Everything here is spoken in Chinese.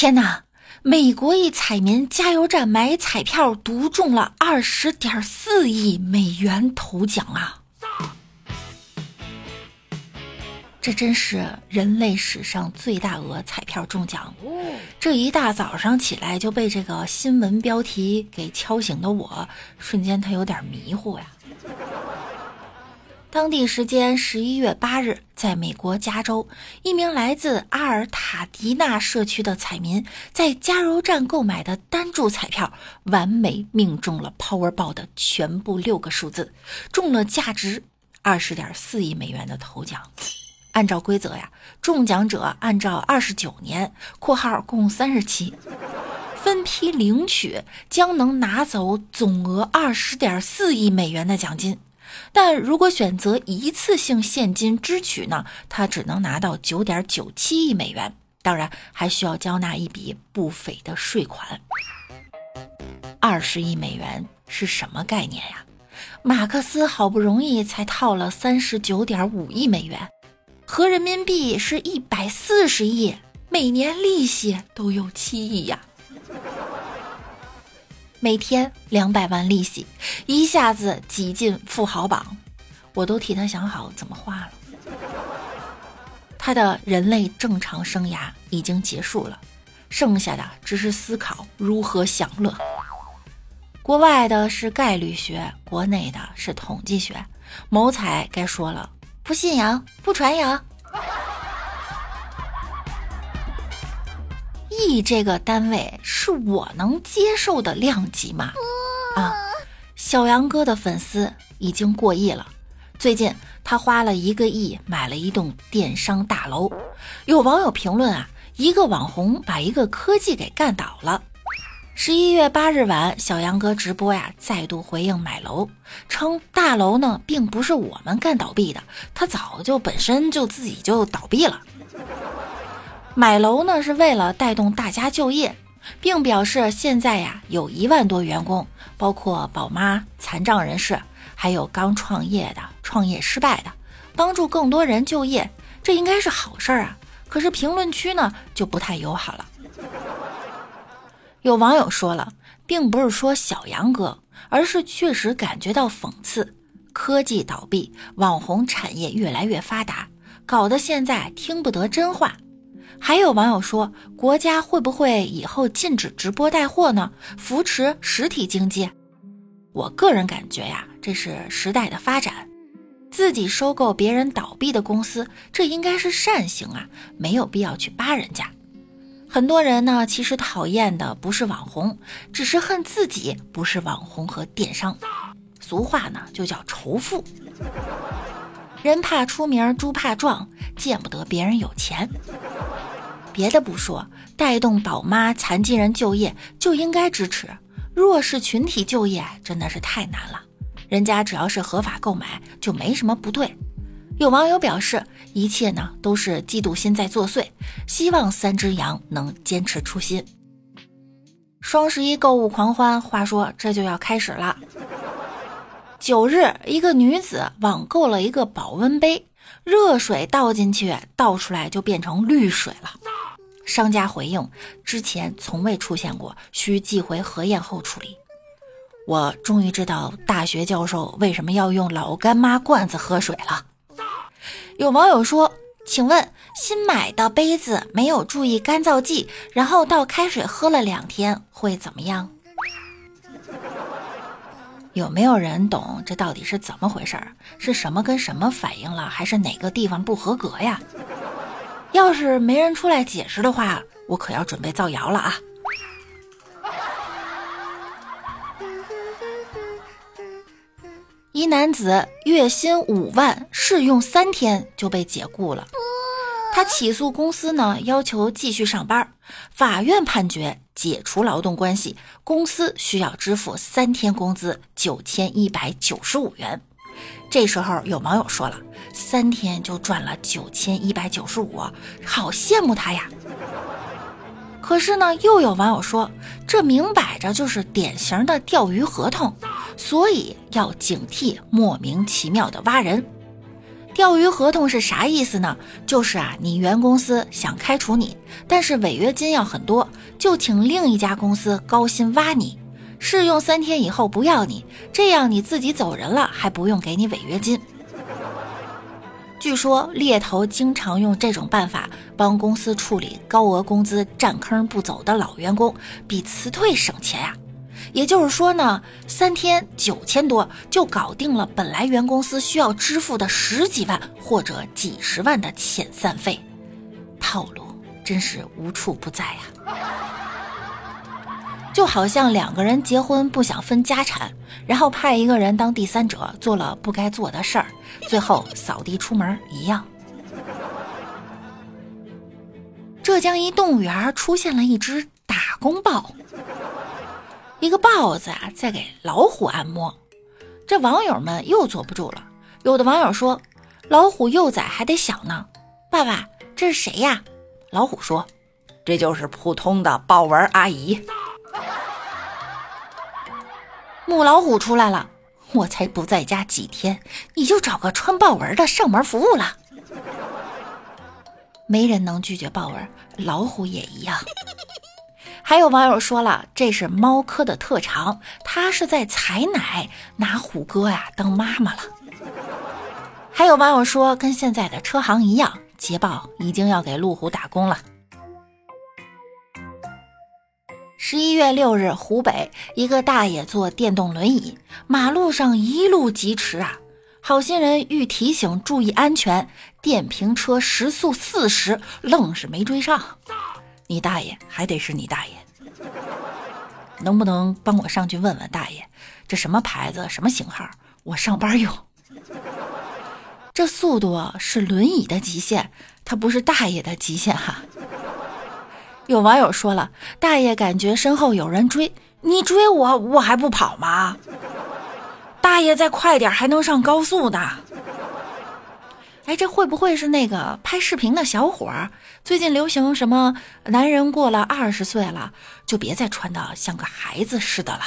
天哪！美国一彩民加油站买彩票独中了二十点四亿美元头奖啊！这真是人类史上最大额彩票中奖。这一大早上起来就被这个新闻标题给敲醒的我，瞬间他有点迷糊呀。当地时间十一月八日，在美国加州，一名来自阿尔塔迪纳社区的彩民在加油站购买的单注彩票，完美命中了 Powerball 的全部六个数字，中了价值二十点四亿美元的头奖。按照规则呀，中奖者按照二十九年（括号共三十期）分批领取，将能拿走总额二十点四亿美元的奖金。但如果选择一次性现金支取呢？他只能拿到九点九七亿美元，当然还需要交纳一笔不菲的税款。二十亿美元是什么概念呀？马克思好不容易才套了三十九点五亿美元，合人民币是一百四十亿，每年利息都有七亿呀。每天两百万利息，一下子挤进富豪榜，我都替他想好怎么花了。他的人类正常生涯已经结束了，剩下的只是思考如何享乐。国外的是概率学，国内的是统计学。谋财该说了，不信阳，不传谣。亿这个单位是我能接受的量级吗？啊，小杨哥的粉丝已经过亿了。最近他花了一个亿买了一栋电商大楼。有网友评论啊，一个网红把一个科技给干倒了。十一月八日晚，小杨哥直播呀，再度回应买楼，称大楼呢并不是我们干倒闭的，他早就本身就自己就倒闭了。买楼呢是为了带动大家就业，并表示现在呀有一万多员工，包括宝妈、残障人士，还有刚创业的、创业失败的，帮助更多人就业，这应该是好事儿啊。可是评论区呢就不太友好了，有网友说了，并不是说小杨哥，而是确实感觉到讽刺，科技倒闭，网红产业越来越发达，搞得现在听不得真话。还有网友说，国家会不会以后禁止直播带货呢？扶持实体经济？我个人感觉呀，这是时代的发展。自己收购别人倒闭的公司，这应该是善行啊，没有必要去扒人家。很多人呢，其实讨厌的不是网红，只是恨自己不是网红和电商。俗话呢，就叫仇富。人怕出名，猪怕壮，见不得别人有钱。别的不说，带动宝妈、残疾人就业就应该支持。弱势群体就业真的是太难了，人家只要是合法购买，就没什么不对。有网友表示，一切呢都是嫉妒心在作祟，希望三只羊能坚持初心。双十一购物狂欢，话说这就要开始了。九日，一个女子网购了一个保温杯，热水倒进去，倒出来就变成绿水了。商家回应，之前从未出现过，需寄回核验后处理。我终于知道大学教授为什么要用老干妈罐子喝水了。有网友说：“请问新买的杯子没有注意干燥剂，然后倒开水喝了两天，会怎么样？”有没有人懂这到底是怎么回事儿？是什么跟什么反应了，还是哪个地方不合格呀？要是没人出来解释的话，我可要准备造谣了啊！一男子月薪五万，试用三天就被解雇了。他起诉公司呢，要求继续上班。法院判决解除劳动关系，公司需要支付三天工资九千一百九十五元。这时候有网友说了，三天就赚了九千一百九十五，好羡慕他呀。可是呢，又有网友说，这明摆着就是典型的钓鱼合同，所以要警惕莫名其妙的挖人。钓鱼合同是啥意思呢？就是啊，你原公司想开除你，但是违约金要很多，就请另一家公司高薪挖你，试用三天以后不要你，这样你自己走人了，还不用给你违约金。据说猎头经常用这种办法帮公司处理高额工资占坑不走的老员工，比辞退省钱呀。也就是说呢，三天九千多就搞定了本来原公司需要支付的十几万或者几十万的遣散费，套路真是无处不在呀！就好像两个人结婚不想分家产，然后派一个人当第三者做了不该做的事儿，最后扫地出门一样。浙江一动物园出现了一只打工豹。一个豹子啊，在给老虎按摩，这网友们又坐不住了。有的网友说：“老虎幼崽还得小呢。”爸爸，这是谁呀？老虎说：“这就是普通的豹纹阿姨。”母老虎出来了，我才不在家几天，你就找个穿豹纹的上门服务了。没人能拒绝豹纹，老虎也一样。还有网友说了，这是猫科的特长，它是在采奶，拿虎哥呀当妈妈了。还有网友说，跟现在的车行一样，捷豹已经要给路虎打工了。十一月六日，湖北一个大爷坐电动轮椅，马路上一路疾驰啊，好心人欲提醒注意安全，电瓶车时速四十，愣是没追上。你大爷还得是你大爷，能不能帮我上去问问大爷，这什么牌子什么型号，我上班用。这速度是轮椅的极限，它不是大爷的极限哈。有网友说了，大爷感觉身后有人追，你追我，我还不跑吗？大爷再快点，还能上高速呢。哎，这会不会是那个拍视频的小伙儿？最近流行什么？男人过了二十岁了，就别再穿的像个孩子似的了。